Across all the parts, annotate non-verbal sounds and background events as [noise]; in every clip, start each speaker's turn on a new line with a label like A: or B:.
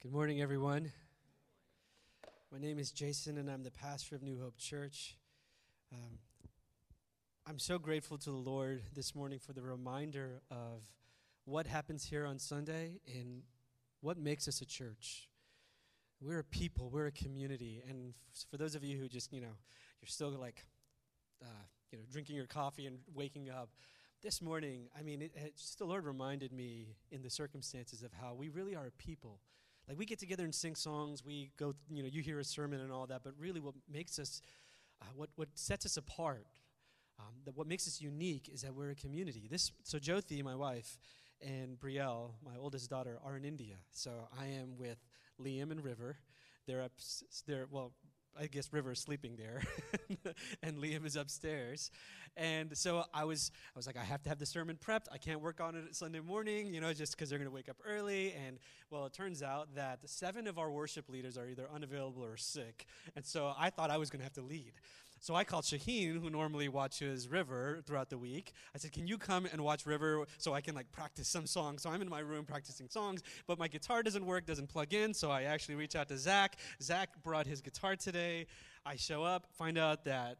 A: Good morning, everyone. My name is Jason, and I'm the pastor of New Hope Church. Um, I'm so grateful to the Lord this morning for the reminder of what happens here on Sunday and what makes us a church. We're a people, we're a community, and f- for those of you who just, you know, you're still like, uh, you know, drinking your coffee and waking up, this morning, I mean, it, the Lord reminded me in the circumstances of how we really are a people like we get together and sing songs, we go, you know, you hear a sermon and all that, but really what makes us, uh, what, what sets us apart, um, that what makes us unique is that we're a community. This, so Jyothi, my wife, and Brielle, my oldest daughter, are in India. So I am with Liam and River. They're up, they're, well, I guess River is sleeping there, [laughs] and Liam is upstairs. And so I was, I was like, I have to have the sermon prepped. I can't work on it Sunday morning, you know, just because they're going to wake up early. And well, it turns out that seven of our worship leaders are either unavailable or sick. And so I thought I was going to have to lead. So I called Shaheen, who normally watches River throughout the week. I said, Can you come and watch River so I can like practice some songs? So I'm in my room practicing songs, but my guitar doesn't work, doesn't plug in. So I actually reach out to Zach. Zach brought his guitar today. I show up, find out that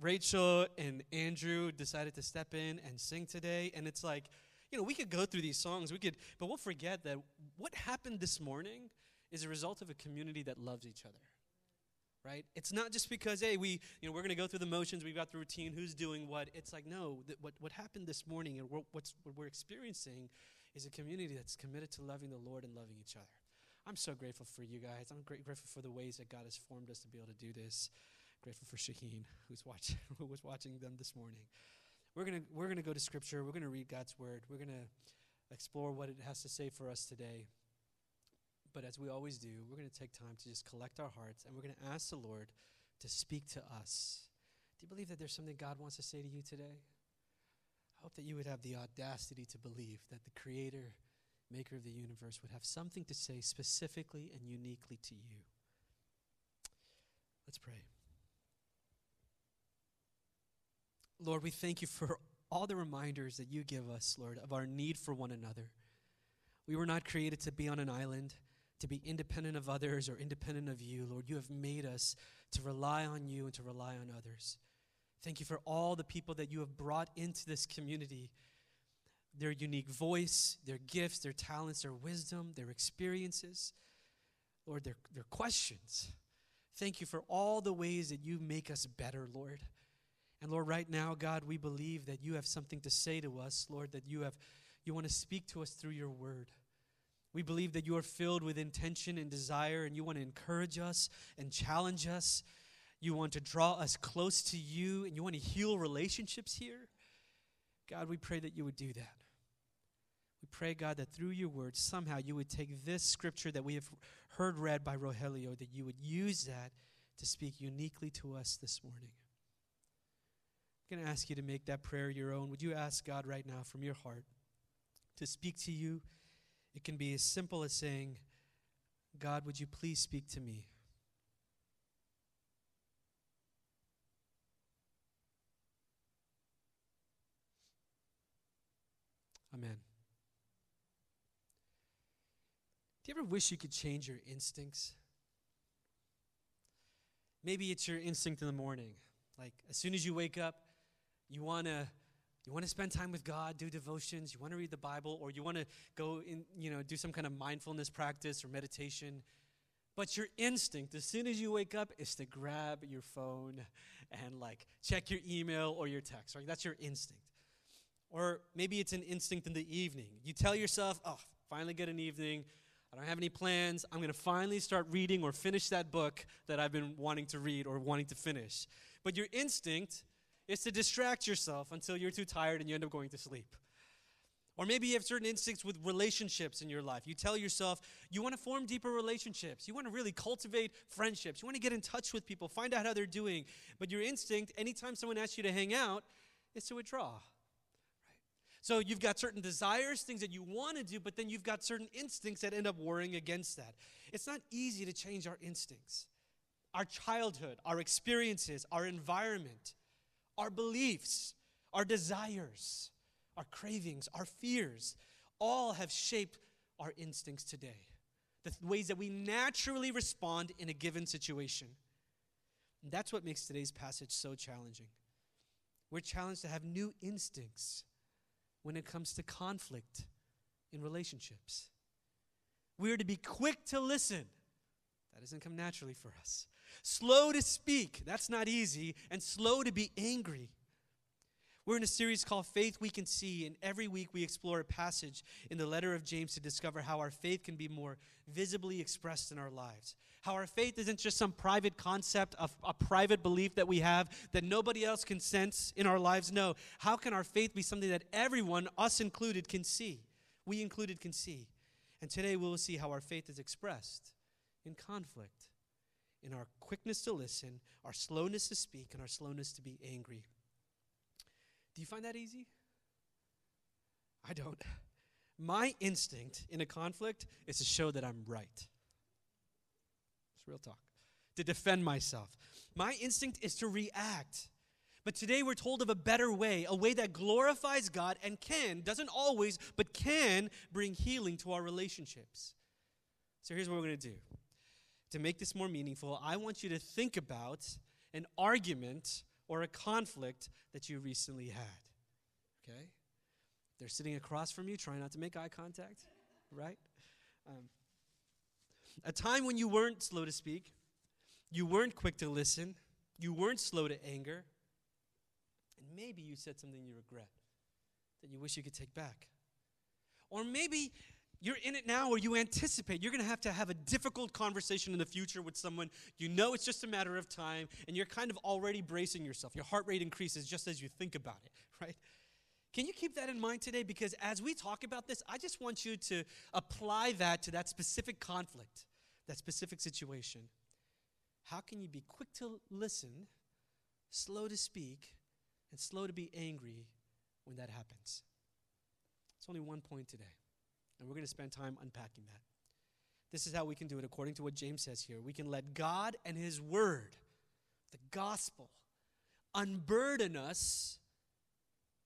A: Rachel and Andrew decided to step in and sing today. And it's like, you know, we could go through these songs, we could, but we'll forget that what happened this morning is a result of a community that loves each other right? It's not just because, hey, we, you know, we're going to go through the motions, we've got the routine, who's doing what. It's like, no, that what, what happened this morning and what's, what we're experiencing is a community that's committed to loving the Lord and loving each other. I'm so grateful for you guys. I'm great, grateful for the ways that God has formed us to be able to do this. Grateful for Shaheen, who's watching, [laughs] who was watching them this morning. We're gonna we're gonna go to Scripture. We're going to read God's Word. We're going to explore what it has to say for us today. But as we always do, we're going to take time to just collect our hearts and we're going to ask the Lord to speak to us. Do you believe that there's something God wants to say to you today? I hope that you would have the audacity to believe that the Creator, Maker of the universe, would have something to say specifically and uniquely to you. Let's pray. Lord, we thank you for all the reminders that you give us, Lord, of our need for one another. We were not created to be on an island to be independent of others or independent of you. Lord, you have made us to rely on you and to rely on others. Thank you for all the people that you have brought into this community their unique voice, their gifts, their talents, their wisdom, their experiences, Lord, their, their questions. Thank you for all the ways that you make us better, Lord. And Lord, right now, God, we believe that you have something to say to us, Lord, that you have you want to speak to us through your word. We believe that you are filled with intention and desire, and you want to encourage us and challenge us. You want to draw us close to you, and you want to heal relationships here. God, we pray that you would do that. We pray, God, that through your word, somehow you would take this scripture that we have heard read by Rogelio, that you would use that to speak uniquely to us this morning. I'm going to ask you to make that prayer your own. Would you ask God right now from your heart to speak to you? It can be as simple as saying, God, would you please speak to me? Amen. Do you ever wish you could change your instincts? Maybe it's your instinct in the morning. Like, as soon as you wake up, you want to you want to spend time with God, do devotions, you want to read the Bible, or you want to go in, you know, do some kind of mindfulness practice or meditation. But your instinct, as soon as you wake up, is to grab your phone and like check your email or your text, right? That's your instinct. Or maybe it's an instinct in the evening. You tell yourself, oh, finally get an evening. I don't have any plans. I'm going to finally start reading or finish that book that I've been wanting to read or wanting to finish. But your instinct is to distract yourself until you're too tired and you end up going to sleep. Or maybe you have certain instincts with relationships in your life. You tell yourself you want to form deeper relationships. You want to really cultivate friendships. You want to get in touch with people, find out how they're doing. But your instinct, anytime someone asks you to hang out, is to withdraw. Right? So you've got certain desires, things that you want to do, but then you've got certain instincts that end up warring against that. It's not easy to change our instincts. Our childhood, our experiences, our environment our beliefs, our desires, our cravings, our fears, all have shaped our instincts today. the th- ways that we naturally respond in a given situation. And that's what makes today's passage so challenging. We're challenged to have new instincts when it comes to conflict in relationships. We are to be quick to listen. That doesn't come naturally for us. Slow to speak. That's not easy. And slow to be angry. We're in a series called Faith We Can See, and every week we explore a passage in the letter of James to discover how our faith can be more visibly expressed in our lives. How our faith isn't just some private concept of a private belief that we have that nobody else can sense in our lives. No. How can our faith be something that everyone, us included, can see? We included can see. And today we will see how our faith is expressed in conflict, in our quickness to listen, our slowness to speak, and our slowness to be angry. Do you find that easy? I don't. My instinct in a conflict is to show that I'm right. It's real talk. To defend myself. My instinct is to react. But today we're told of a better way, a way that glorifies God and can, doesn't always, but can bring healing to our relationships. So here's what we're going to do. To make this more meaningful, I want you to think about an argument or a conflict that you recently had. Okay? They're sitting across from you, trying not to make eye contact, right? Um, a time when you weren't slow to speak, you weren't quick to listen, you weren't slow to anger, and maybe you said something you regret that you wish you could take back. Or maybe you're in it now or you anticipate you're going to have to have a difficult conversation in the future with someone you know it's just a matter of time and you're kind of already bracing yourself your heart rate increases just as you think about it [laughs] right can you keep that in mind today? Because as we talk about this, I just want you to apply that to that specific conflict, that specific situation. How can you be quick to listen, slow to speak, and slow to be angry when that happens? It's only one point today, and we're going to spend time unpacking that. This is how we can do it according to what James says here. We can let God and His Word, the gospel, unburden us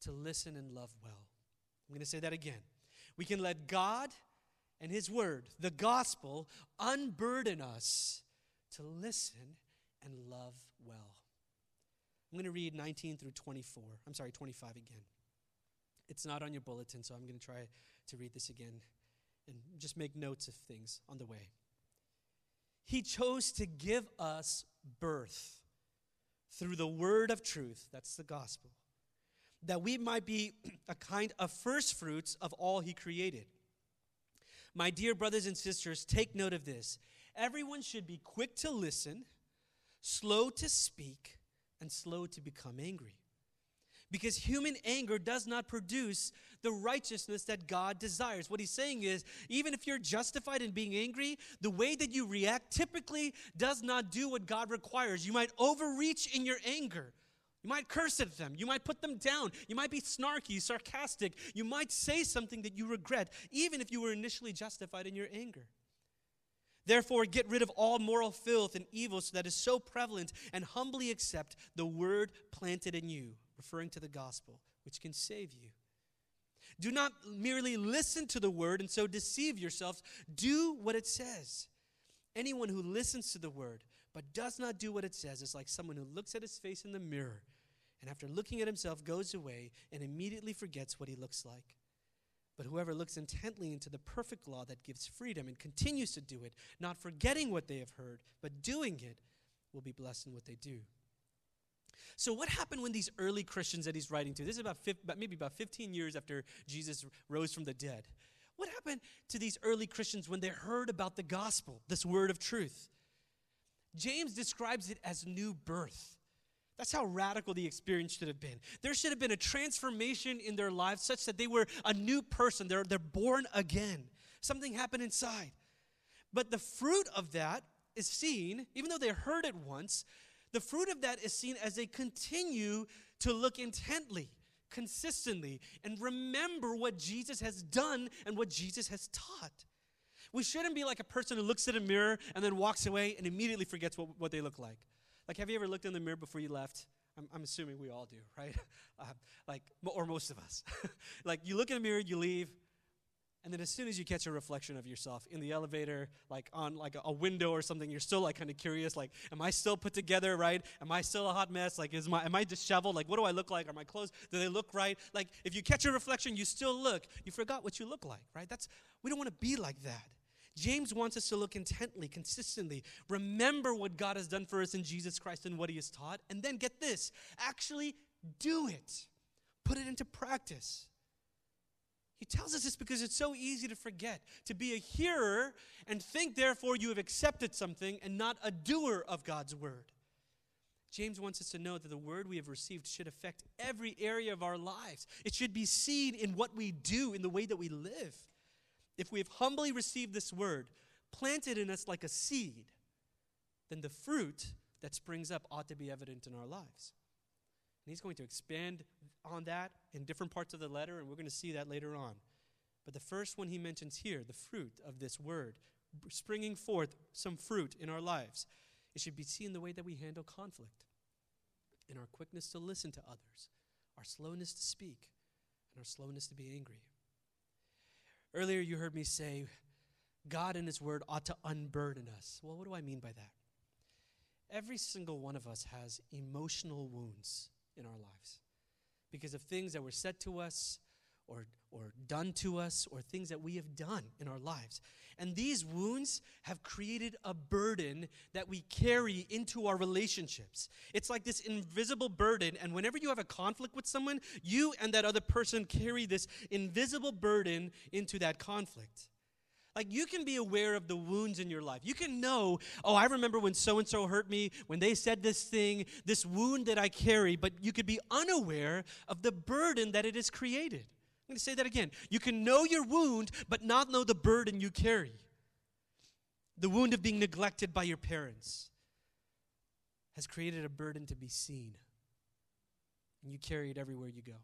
A: to listen and love well. I'm going to say that again. We can let God and His Word, the gospel, unburden us to listen and love well. I'm going to read 19 through 24. I'm sorry, 25 again. It's not on your bulletin, so I'm going to try to read this again and just make notes of things on the way. He chose to give us birth through the word of truth, that's the gospel, that we might be [clears throat] a kind of first fruits of all he created. My dear brothers and sisters, take note of this. Everyone should be quick to listen, slow to speak, and slow to become angry. Because human anger does not produce the righteousness that God desires. What he's saying is, even if you're justified in being angry, the way that you react typically does not do what God requires. You might overreach in your anger. You might curse at them. You might put them down. You might be snarky, sarcastic. You might say something that you regret, even if you were initially justified in your anger. Therefore, get rid of all moral filth and evil so that is so prevalent, and humbly accept the word planted in you, referring to the gospel, which can save you. Do not merely listen to the word and so deceive yourselves. Do what it says. Anyone who listens to the word but does not do what it says is like someone who looks at his face in the mirror and after looking at himself goes away and immediately forgets what he looks like. But whoever looks intently into the perfect law that gives freedom and continues to do it, not forgetting what they have heard, but doing it, will be blessed in what they do. So, what happened when these early Christians that he's writing to, this is about, maybe about 15 years after Jesus rose from the dead, what happened to these early Christians when they heard about the gospel, this word of truth? James describes it as new birth. That's how radical the experience should have been. There should have been a transformation in their lives such that they were a new person. They're, they're born again. Something happened inside. But the fruit of that is seen, even though they heard it once, the fruit of that is seen as they continue to look intently, consistently, and remember what Jesus has done and what Jesus has taught. We shouldn't be like a person who looks at a mirror and then walks away and immediately forgets what, what they look like. Like, have you ever looked in the mirror before you left? I'm, I'm assuming we all do, [laughs] right? Uh, like, or most of us. [laughs] like, you look in the mirror, you leave, And then as soon as you catch a reflection of yourself in the elevator, like on like a, window or something, you're still like kind of curious, like, am I still put together, right? Am I still a hot mess? Like, is my am I disheveled? Like, what do I look like? Are my clothes, do they look right? Like, if you catch a reflection, you still look. You forgot what you look like, right? That's we don't want to be like that. James wants us to look intently, consistently, remember what God has done for us in Jesus Christ and what he has taught, and then get this, actually do it. Put it into practice. He tells us this because it's so easy to forget, to be a hearer and think, therefore, you have accepted something and not a doer of God's word. James wants us to know that the word we have received should affect every area of our lives. It should be seen in what we do, in the way that we live. If we have humbly received this word, planted in us like a seed, then the fruit that springs up ought to be evident in our lives. And he's going to expand on that in different parts of the letter, and we're going to see that later on. But the first one he mentions here, the fruit of this word, springing forth some fruit in our lives, it should be seen the way that we handle conflict, in our quickness to listen to others, our slowness to speak, and our slowness to be angry. Earlier, you heard me say, God and His Word ought to unburden us. Well, what do I mean by that? Every single one of us has emotional wounds in our lives because of things that were said to us or, or done to us or things that we have done in our lives. And these wounds have created a burden that we carry into our relationships. It's like this invisible burden, and whenever you have a conflict with someone, you and that other person carry this invisible burden into that conflict. Like you can be aware of the wounds in your life. You can know, oh, I remember when so and so hurt me, when they said this thing, this wound that I carry, but you could be unaware of the burden that it has created. I'm going to say that again. You can know your wound, but not know the burden you carry. The wound of being neglected by your parents has created a burden to be seen, and you carry it everywhere you go.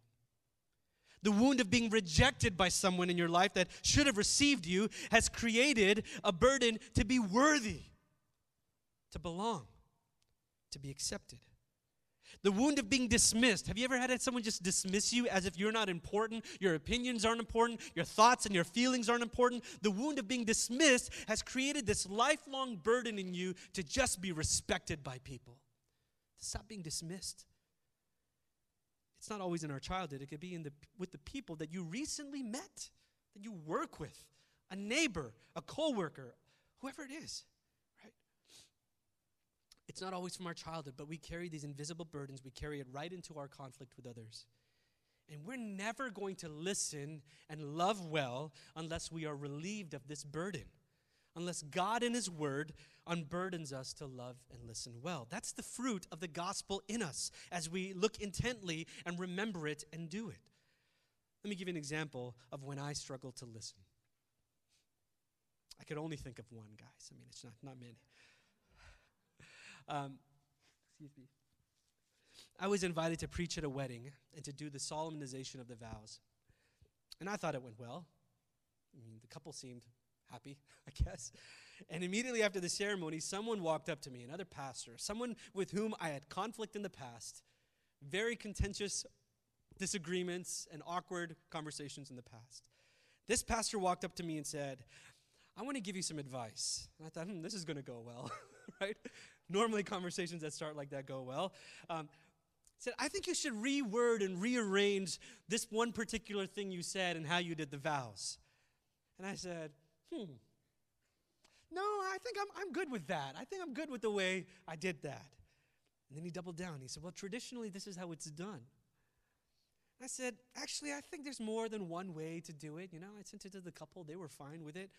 A: The wound of being rejected by someone in your life that should have received you has created a burden to be worthy, to belong, to be accepted. The wound of being dismissed. Have you ever had someone just dismiss you as if you're not important, your opinions aren't important, your thoughts and your feelings aren't important? The wound of being dismissed has created this lifelong burden in you to just be respected by people, to stop being dismissed. It's not always in our childhood. It could be in the, with the people that you recently met, that you work with, a neighbor, a coworker, whoever it is, right? It's not always from our childhood, but we carry these invisible burdens. We carry it right into our conflict with others. And we're never going to listen and love well unless we are relieved of this burden unless God in His Word unburdens us to love and listen well. That's the fruit of the gospel in us as we look intently and remember it and do it. Let me give you an example of when I struggle to listen. I could only think of one, guys. I mean, it's not, not many. [sighs] Um, excuse me. I was invited to preach at a wedding and to do the solemnization of the vows. And I thought it went well. I mean, the couple seemed happy, [laughs] I guess. And immediately after the ceremony, someone walked up to me, another pastor, someone with whom I had conflict in the past, very contentious disagreements and awkward conversations in the past. This pastor walked up to me and said, I want to give you some advice. And I thought, hmm, this is going to go well, [laughs] right? Normally, conversations that start like that go well. Um, said, I think you should reword and rearrange this one particular thing you said and how you did the vows. And I said, hmm, no, I think I'm, I'm good with that. I think I'm good with the way I did that. And then he doubled down. He said, well, traditionally, this is how it's done. I said, actually, I think there's more than one way to do it. You know, I sent it to the couple, they were fine with it.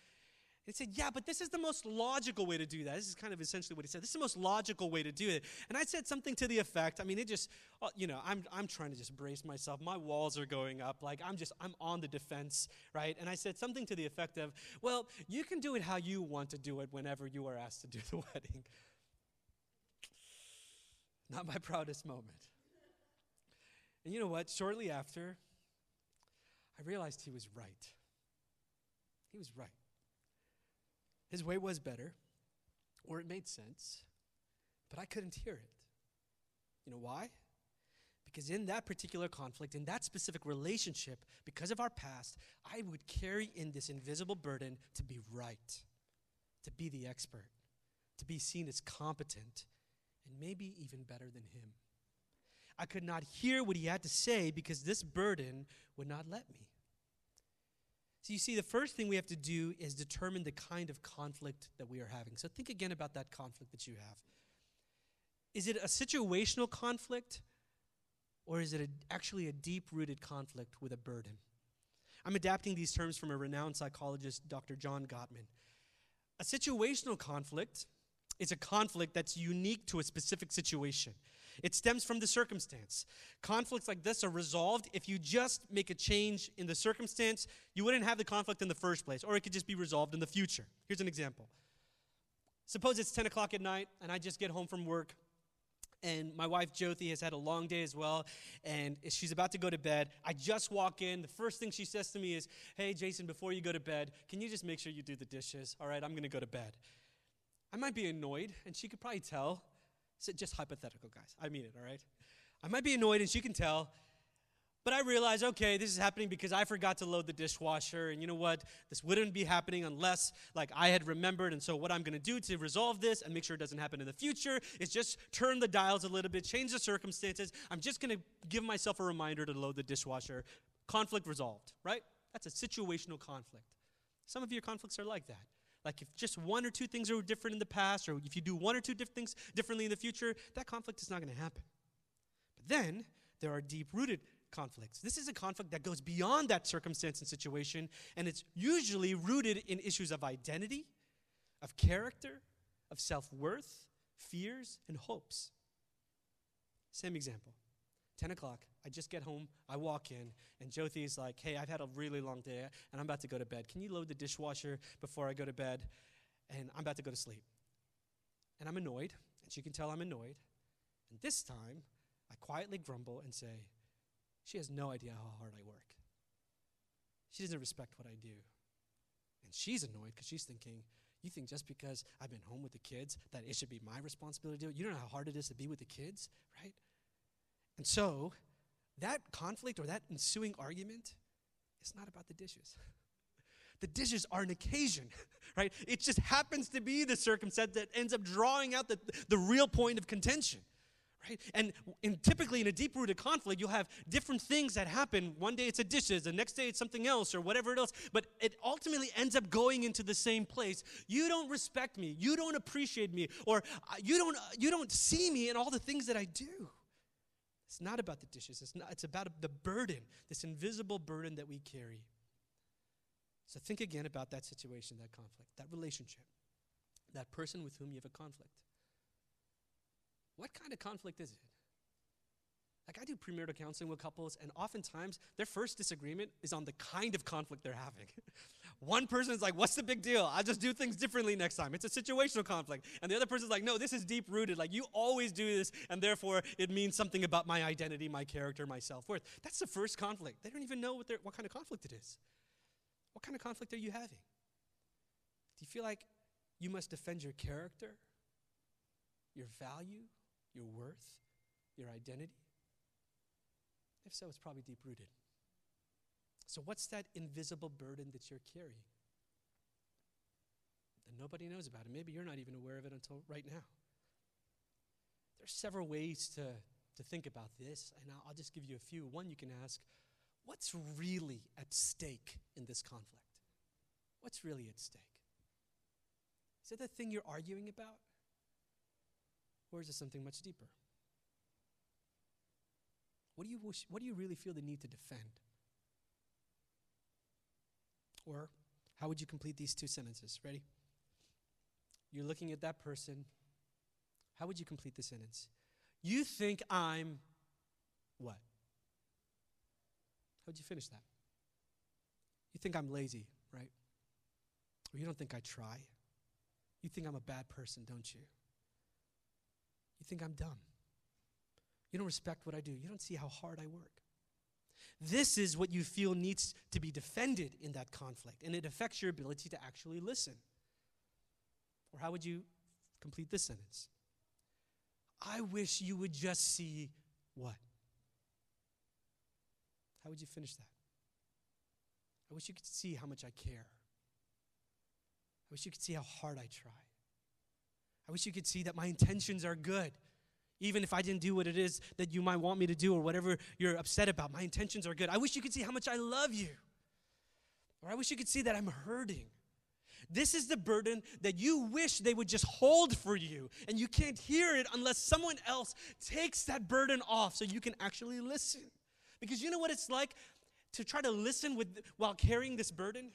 A: He said, Yeah, but this is the most logical way to do that. This is kind of essentially what he said. This is the most logical way to do it. And I said something to the effect, I mean, it just, uh, you know, I'm, I'm trying to just brace myself. My walls are going up. Like, I'm just, I'm on the defense, right? And I said something to the effect of, Well, you can do it how you want to do it whenever you are asked to do the [laughs] wedding. Not my proudest moment. And you know what? Shortly after, I realized he was right. He was right. His way was better, or it made sense, but I couldn't hear it. You know why? Because in that particular conflict, in that specific relationship, because of our past, I would carry in this invisible burden to be right, to be the expert, to be seen as competent, and maybe even better than him. I could not hear what he had to say because this burden would not let me. So, you see, the first thing we have to do is determine the kind of conflict that we are having. So, think again about that conflict that you have. Is it a situational conflict, or is it a, actually a deep rooted conflict with a burden? I'm adapting these terms from a renowned psychologist, Dr. John Gottman. A situational conflict is a conflict that's unique to a specific situation. It stems from the circumstance. Conflicts like this are resolved if you just make a change in the circumstance, you wouldn't have the conflict in the first place, or it could just be resolved in the future. Here's an example. Suppose it's 10 o'clock at night and I just get home from work and my wife Jothi has had a long day as well, and she's about to go to bed. I just walk in. The first thing she says to me is, Hey, Jason, before you go to bed, can you just make sure you do the dishes? All right, I'm going to go to bed. I might be annoyed, and she could probably tell. So just hypothetical, guys. I mean it, all right? I might be annoyed, and she can tell. But I realize, okay, this is happening because I forgot to load the dishwasher, and you know what? This wouldn't be happening unless, like, I had remembered. And so, what I'm going to do to resolve this and make sure it doesn't happen in the future is just turn the dials a little bit, change the circumstances. I'm just going to give myself a reminder to load the dishwasher. Conflict resolved, right? That's a situational conflict. Some of your conflicts are like that. Like, if just one or two things are different in the past, or if you do one or two different things differently in the future, that conflict is not going to happen. But then there are deep rooted conflicts. This is a conflict that goes beyond that circumstance and situation, and it's usually rooted in issues of identity, of character, of self worth, fears, and hopes. Same example 10 o'clock, I just get home, I walk in, and Jyoti like, Hey, I've had a really long day, and I'm about to go to bed. Can you load the dishwasher before I go to bed? And I'm about to go to sleep. And I'm annoyed, and she can tell I'm annoyed. And this time, I quietly grumble and say, she has no idea how hard I work. She doesn't respect what I do. And she's annoyed because she's thinking, you think just because I've been home with the kids that it should be my responsibility to do it? You don't know how hard it is to be with the kids, right? And so that conflict or that ensuing argument is not about the dishes. [laughs] The dishes are an occasion, [laughs] right? It just happens to be the circumstance that ends up drawing out the, the real point of contention right? And typically in a deep rooted conflict, you'll have different things that happen. One day it's a dishes, the next day it's something else, or whatever else. But it ultimately ends up going into the same place. You don't respect me. You don't appreciate me, or uh, you don't you don't see me in all the things that I do. It's not about the dishes. It's not. It's about the burden, this invisible burden that we carry. So think again about that situation, that conflict, that relationship, that person with whom you have a conflict. What kind of conflict is it? Like, I do premarital counseling with couples, and oftentimes their first disagreement is on the kind of conflict they're having. [laughs] One person is like, What's the big deal? I'll just do things differently next time. It's a situational conflict. And the other person is like, No, this is deep rooted. Like, you always do this, and therefore it means something about my identity, my character, my self worth. That's the first conflict. They don't even know what, what kind of conflict it is. What kind of conflict are you having? Do you feel like you must defend your character, your value, your worth, your identity? If so, it's probably deep rooted. So, what's that invisible burden that you're carrying? That nobody knows about it. Maybe you're not even aware of it until right now. There's several ways to, to think about this, and I'll, I'll just give you a few. One, you can ask, what's really at stake in this conflict? What's really at stake? Is it the thing you're arguing about? Or is it something much deeper? What do you, wish, what do you really feel the need to defend? Or how would you complete these two sentences? Ready? You're looking at that person. How would you complete the sentence? You think I'm what? How'd you finish that? You think I'm lazy, right? Or you don't think I try? You think I'm a bad person, don't you? You think I'm dumb. You don't respect what I do. You don't see how hard I work. This is what you feel needs to be defended in that conflict, and it affects your ability to actually listen. Or how would you complete this sentence? I wish you would just see what? How would you finish that? I wish you could see how much I care. I wish you could see how hard I try. I wish you could see that my intentions are good. Even if I didn't do what it is that you might want me to do or whatever you're upset about, my intentions are good. I wish you could see how much I love you. Or I wish you could see that I'm hurting. This is the burden that you wish they would just hold for you. And you can't hear it unless someone else takes that burden off so you can actually listen. Because you know what it's like to try to listen with, while carrying this burden?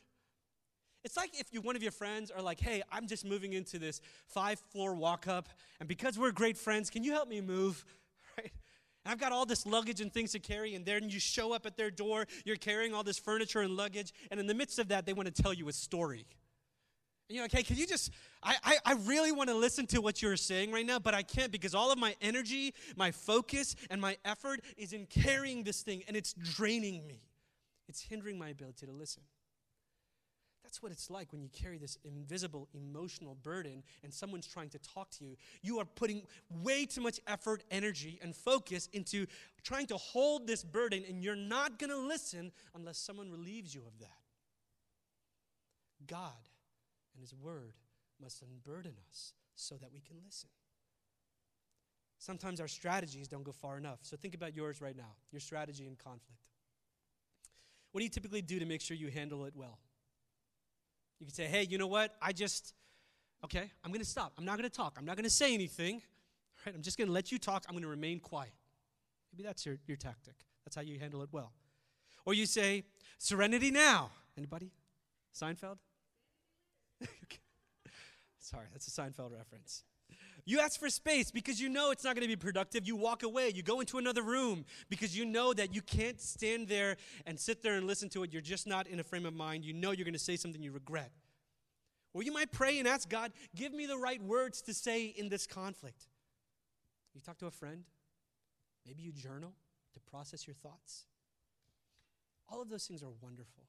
A: It's like if you, one of your friends are like, hey, I'm just moving into this five floor walk up, and because we're great friends, can you help me move? [laughs] Right? And I've got all this luggage and things to carry, and then you show up at their door, you're carrying all this furniture and luggage, and in the midst of that, they want to tell you a story. And you're like, hey, can you just, I, I, I really want to listen to what you're saying right now, but I can't because all of my energy, my focus, and my effort is in carrying this thing, and it's draining me. It's hindering my ability to listen. That's what it's like when you carry this invisible emotional burden and someone's trying to talk to you. You are putting way too much effort, energy, and focus into trying to hold this burden, and you're not going to listen unless someone relieves you of that. God and His Word must unburden us so that we can listen. Sometimes our strategies don't go far enough. So think about yours right now, your strategy in conflict. What do you typically do to make sure you handle it well? You can say, hey, you know what? I just, okay, I'm going to stop. I'm not going to talk. I'm not going to say anything. Right? I'm just going to let you talk. I'm going to remain quiet. Maybe that's your, your tactic. That's how you handle it well. Or you say, serenity now. Anybody? Seinfeld? [laughs] Sorry, that's a Seinfeld reference. You ask for space because you know it's not going to be productive. You walk away. You go into another room because you know that you can't stand there and sit there and listen to it. You're just not in a frame of mind. You know you're going to say something you regret. Or you might pray and ask God, give me the right words to say in this conflict. You talk to a friend. Maybe you journal to process your thoughts. All of those things are wonderful.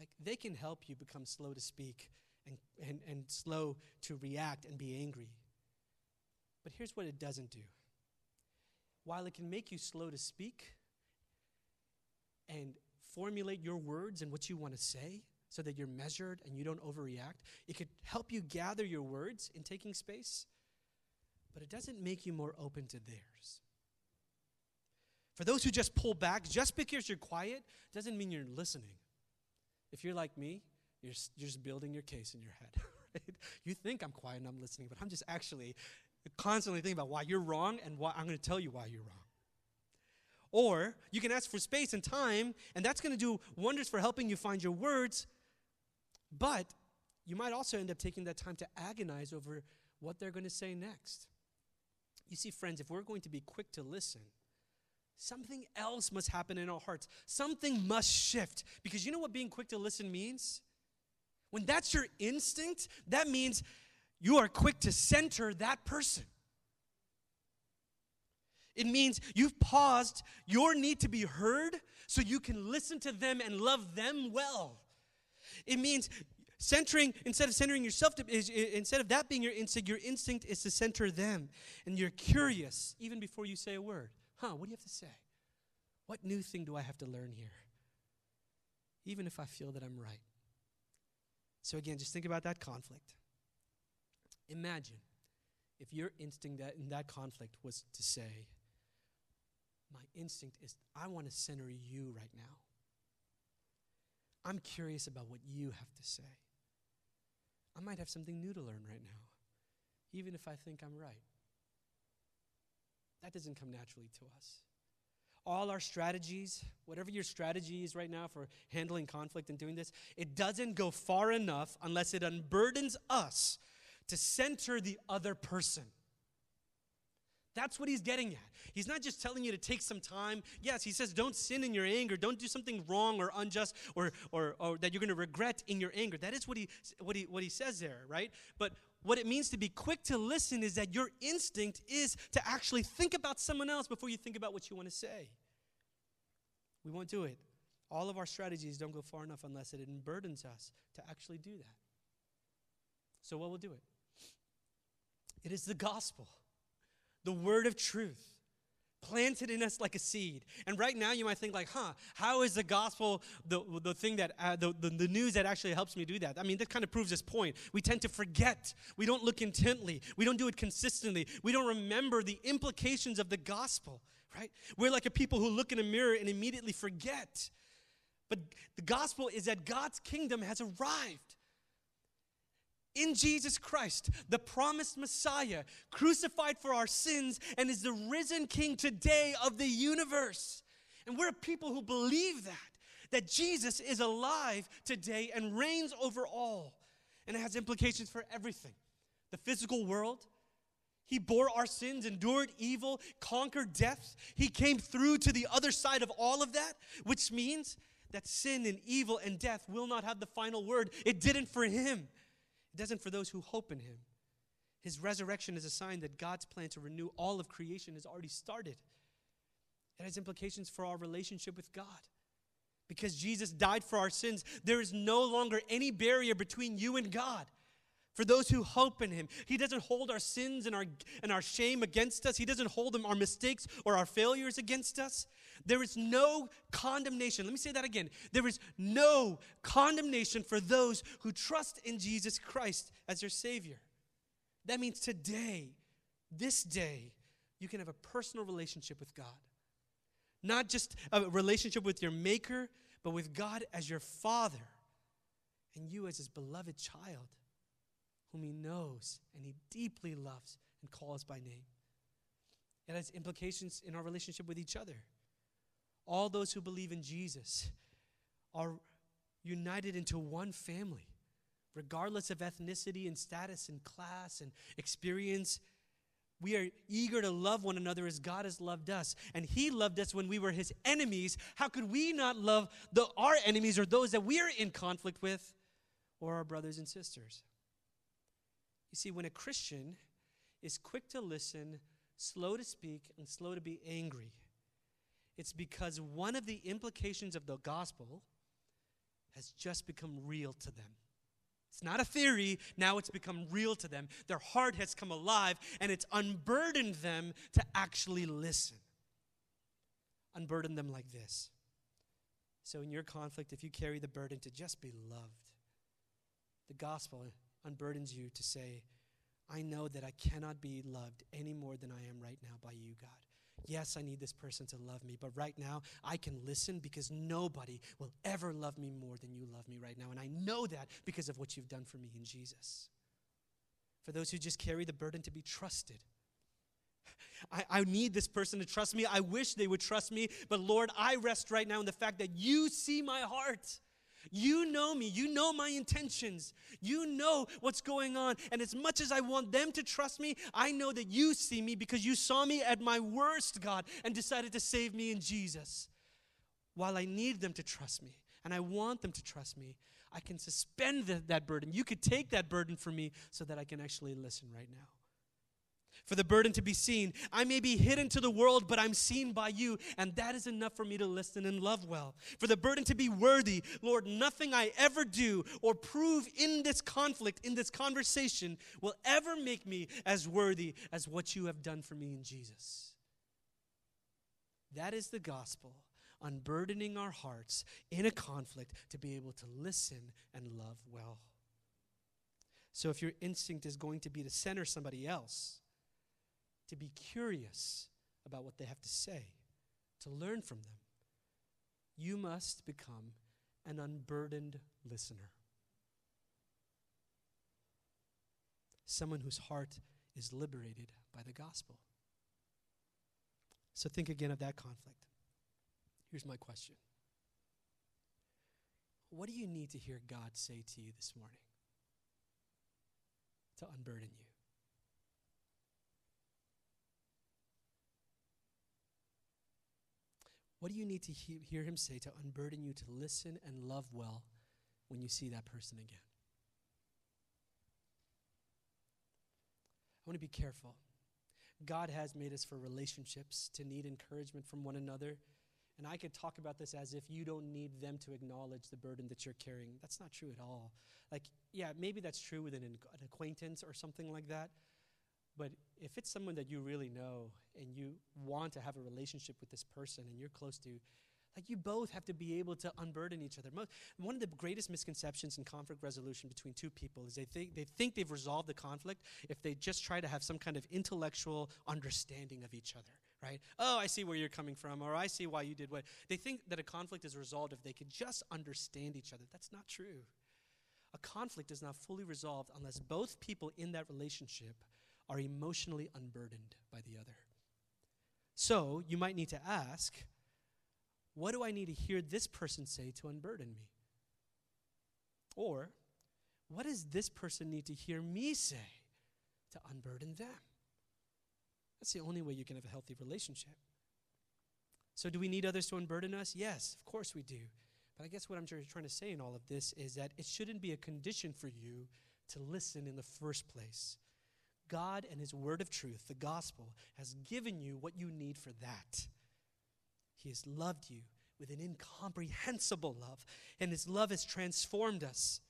A: Like they can help you become slow to speak and, and, and slow to react and be angry. But here's what it doesn't do while it can make you slow to speak and formulate your words and what you want to say so that you're measured and you don't overreact, it could help you gather your words in taking space, but it doesn't make you more open to theirs. For those who just pull back, just because you're quiet doesn't mean you're listening. If you're like me, you're, you're just building your case in your head. [laughs] Right? You think I'm quiet and I'm listening, but I'm just actually constantly thinking about why you're wrong and why I'm going to tell you why you're wrong. Or you can ask for space and time, and that's going to do wonders for helping you find your words. But you might also end up taking that time to agonize over what they're going to say next. You see, friends, if we're going to be quick to listen, something else must happen in our hearts. Something must shift. Because you know what being quick to listen means? When that's your instinct, that means you are quick to center that person. It means you've paused your need to be heard so you can listen to them and love them well. It means centering instead of centering yourself to, is, instead of that being your instinct your instinct is to center them. And you're curious even before you say a word. Huh what do you have to say? What new thing do i have to learn here? Even if i feel that i'm right. So again just think about that conflict Imagine if your instinct that in that conflict was to say, My instinct is, I want to center you right now. I'm curious about what you have to say. I might have something new to learn right now, even if I think I'm right. That doesn't come naturally to us. All our strategies, whatever your strategy is right now for handling conflict and doing this, it doesn't go far enough unless it unburdens us to center the other person. That's what he's getting at. He's not just telling you to take some time. Yes, he says don't sin in your anger, don't do something wrong or unjust or, or, or that you're going to regret in your anger. That is what he, what, he, what he says there, right? But what it means to be quick to listen is that your instinct is to actually think about someone else before you think about what you want to say. We won't do it. All of our strategies don't go far enough unless it burdens us to actually do that. So, what will do it? It is the gospel, the word of truth planted in us like a seed. And right now you might think like, huh, how is the gospel the, the thing that, uh, the, the, the news that actually helps me do that? I mean, that kind of proves this point. We tend to forget. We don't look intently. We don't do it consistently. We don't remember the implications of the gospel, right? We're like a people who look in a mirror and immediately forget. But the gospel is that God's kingdom has arrived in Jesus Christ, the promised Messiah, crucified for our sins, and is the risen King today of the universe. And we're a people who believe that, that Jesus is alive today and reigns over all. And it has implications for everything the physical world. He bore our sins, endured evil, conquered death. He came through to the other side of all of that, which means that sin and evil and death will not have the final word. It didn't for him. It doesn't for those who hope in him. His resurrection is a sign that God's plan to renew all of creation has already started. It has implications for our relationship with God. Because Jesus died for our sins, there is no longer any barrier between you and God. For those who hope in Him, He doesn't hold our sins and our, and our shame against us. He doesn't hold them, our mistakes or our failures against us. There is no condemnation. Let me say that again. There is no condemnation for those who trust in Jesus Christ as their Savior. That means today, this day, you can have a personal relationship with God. Not just a relationship with your Maker, but with God as your Father and you as His beloved child, whom He knows and He deeply loves and calls by name. It has implications in our relationship with each other. All those who believe in Jesus are united into one family, regardless of ethnicity and status and class and experience. We are eager to love one another as God has loved us. And He loved us when we were His enemies. How could we not love the, our enemies or those that we are in conflict with or our brothers and sisters? You see, when a Christian is quick to listen, slow to speak, and slow to be angry, it's because one of the implications of the gospel has just become real to them. It's not a theory, now it's become real to them. Their heart has come alive and it's unburdened them to actually listen. Unburden them like this. So, in your conflict, if you carry the burden to just be loved, the gospel unburdens you to say, I know that I cannot be loved any more than I am right now by you, God. Yes, I need this person to love me, but right now I can listen because nobody will ever love me more than you love me right now. And I know that because of what you've done for me in Jesus. For those who just carry the burden to be trusted, [laughs] I, I, need this person to trust me. I wish they would trust me, but Lord, I rest right now in the fact that you see my heart. You know me. You know my intentions. You know what's going on. And as much as I want them to trust me, I know that you see me because you saw me at my worst, God, and decided to save me in Jesus. While I need them to trust me and I want them to trust me, I can suspend the, that burden. You could take that burden from me so that I can actually listen right now for the burden to be seen. I may be hidden to the world, but I'm seen by you, and that is enough for me to listen and love well. For the burden to be worthy, Lord, nothing I ever do or prove in this conflict, in this conversation, will ever make me as worthy as what you have done for me in Jesus. That is the gospel, unburdening our hearts in a conflict to be able to listen and love well. So if your instinct is going to be to center somebody else, to be curious about what they have to say, to learn from them. You must become an unburdened listener. Someone whose heart is liberated by the gospel. So think again of that conflict. Here's my question What do you need to hear God say to you this morning to unburden you? What do you need to he- hear him say to unburden you to listen and love well when you see that person again? I want to be careful. God has made us for relationships, to need encouragement from one another. And I could talk about this as if you don't need them to acknowledge the burden that you're carrying. That's not true at all. Like, yeah, maybe that's true with an, an acquaintance or something like that. But if it's someone that you really know and you want to have a relationship with this person and you're close to, like you both have to be able to unburden each other. Mo- one of the greatest misconceptions in conflict resolution between two people is they think they think they've resolved the conflict if they just try to have some kind of intellectual understanding of each other, right? Oh, I see where you're coming from, or I see why you did what. They think that a conflict is resolved if they could just understand each other. That's not true. A conflict is not fully resolved unless both people in that relationship are emotionally unburdened by the other. So you might need to ask, what do I need to hear this person say to unburden me? Or, what does this person need to hear me say to unburden them? That's the only way you can have a healthy relationship. So, do we need others to unburden us? Yes, of course we do. But I guess what I'm trying to say in all of this is that it shouldn't be a condition for you to listen in the first place. God and His word of truth, the gospel, has given you what you need for that. He has loved you with an incomprehensible love, and His love has transformed us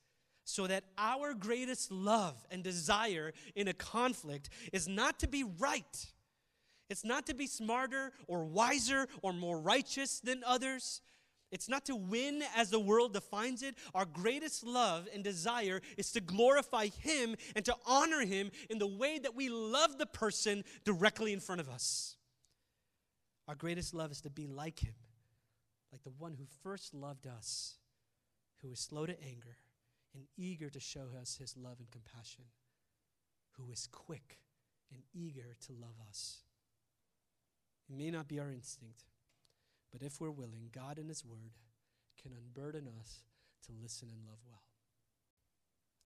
A: so that our greatest love and desire in a conflict is not to be right. It's not to be smarter or wiser or more righteous than others. It's not to win as the world defines it. Our greatest love and desire is to glorify Him and to honor Him in the way that we love the person directly in front of us. Our greatest love is to be like Him, like the one who first loved us, who is slow to anger and eager to show us His love and compassion, who is quick and eager to love us. It may not be our instinct. But if we're willing, God and His Word can unburden us to listen and love well.